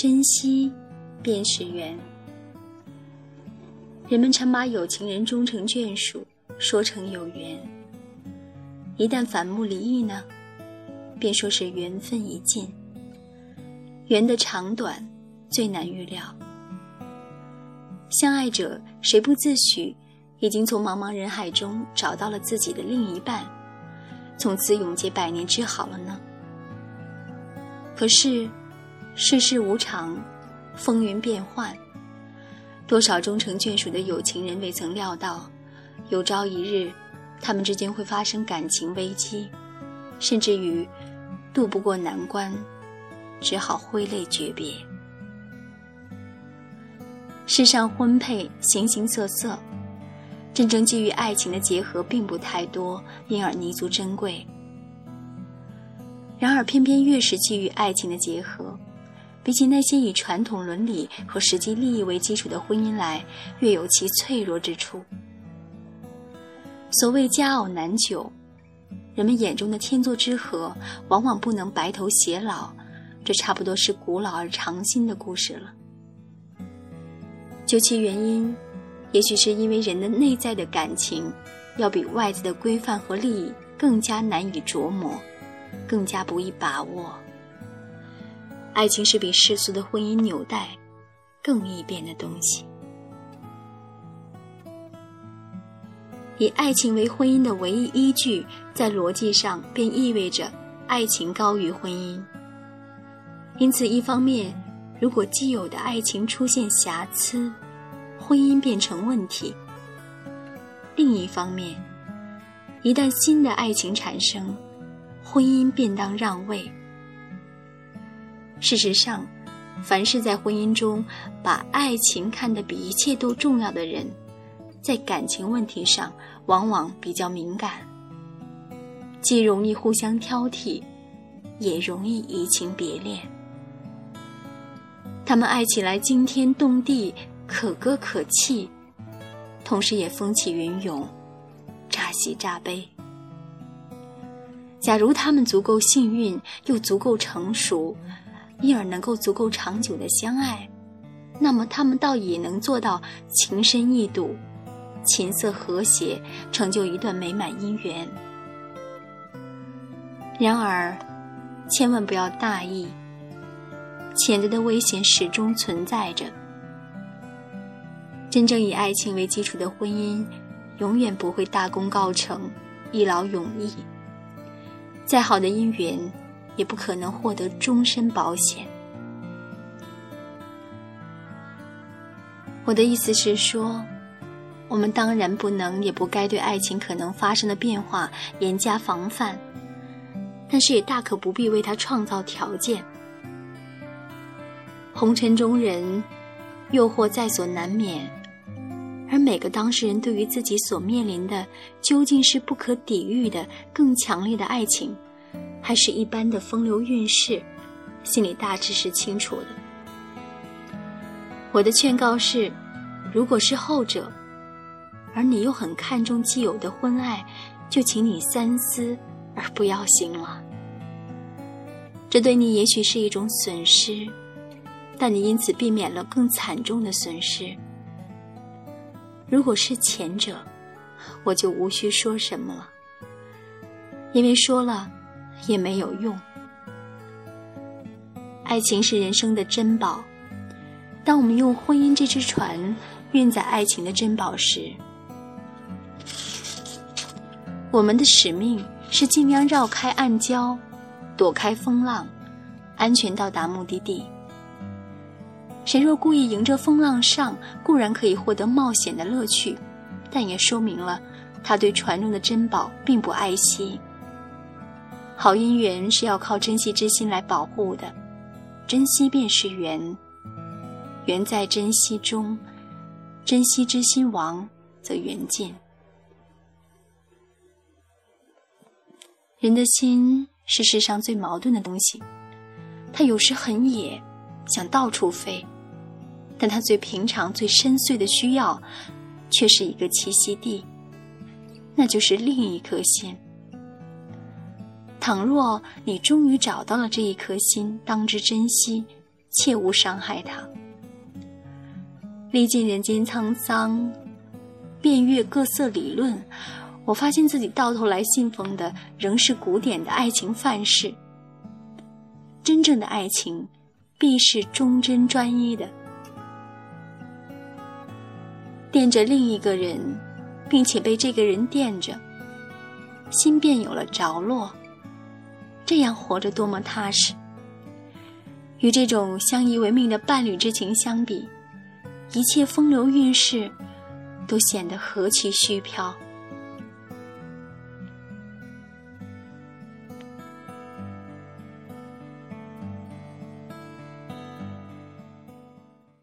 珍惜便是缘。人们常把有情人终成眷属说成有缘，一旦反目离异呢，便说是缘分已尽。缘的长短最难预料，相爱者谁不自诩已经从茫茫人海中找到了自己的另一半，从此永结百年之好了呢？可是，世事无常，风云变幻。多少终成眷属的有情人未曾料到，有朝一日，他们之间会发生感情危机，甚至于渡不过难关，只好挥泪诀别。世上婚配形形色色，真正基于爱情的结合并不太多，因而弥足珍贵。然而，偏偏越是基于爱情的结合，比起那些以传统伦理和实际利益为基础的婚姻来，越有其脆弱之处。所谓佳偶难久，人们眼中的天作之合，往往不能白头偕老，这差不多是古老而长新的故事了。究其原因，也许是因为人的内在的感情，要比外在的规范和利益更加难以琢磨。更加不易把握。爱情是比世俗的婚姻纽带更易变的东西。以爱情为婚姻的唯一依据，在逻辑上便意味着爱情高于婚姻。因此，一方面，如果既有的爱情出现瑕疵，婚姻变成问题；另一方面，一旦新的爱情产生，婚姻便当让位。事实上，凡是在婚姻中把爱情看得比一切都重要的人，在感情问题上往往比较敏感，既容易互相挑剔，也容易移情别恋。他们爱起来惊天动地、可歌可泣，同时也风起云涌、乍喜乍悲。假如他们足够幸运，又足够成熟，因而能够足够长久的相爱，那么他们倒也能做到情深意笃、琴瑟和谐，成就一段美满姻缘。然而，千万不要大意，潜在的危险始终存在着。真正以爱情为基础的婚姻，永远不会大功告成、一劳永逸。再好的姻缘，也不可能获得终身保险。我的意思是说，我们当然不能，也不该对爱情可能发生的变化严加防范，但是也大可不必为它创造条件。红尘中人，诱惑在所难免。而每个当事人对于自己所面临的究竟是不可抵御的更强烈的爱情，还是一般的风流韵事，心里大致是清楚的。我的劝告是：如果是后者，而你又很看重既有的婚爱，就请你三思而不要行了。这对你也许是一种损失，但你因此避免了更惨重的损失。如果是前者，我就无需说什么了，因为说了也没有用。爱情是人生的珍宝，当我们用婚姻这只船运载爱情的珍宝时，我们的使命是尽量绕开暗礁，躲开风浪，安全到达目的地。谁若故意迎着风浪上，固然可以获得冒险的乐趣，但也说明了他对船中的珍宝并不爱惜。好姻缘是要靠珍惜之心来保护的，珍惜便是缘，缘在珍惜中，珍惜之心亡，则缘尽。人的心是世上最矛盾的东西，它有时很野，想到处飞。但它最平常、最深邃的需要，却是一个栖息地，那就是另一颗心。倘若你终于找到了这一颗心，当之珍惜，切勿伤害他。历尽人间沧桑，遍阅各色理论，我发现自己到头来信奉的仍是古典的爱情范式。真正的爱情，必是忠贞专一的。惦着另一个人，并且被这个人惦着，心便有了着落。这样活着多么踏实！与这种相依为命的伴侣之情相比，一切风流韵事都显得何其虚飘。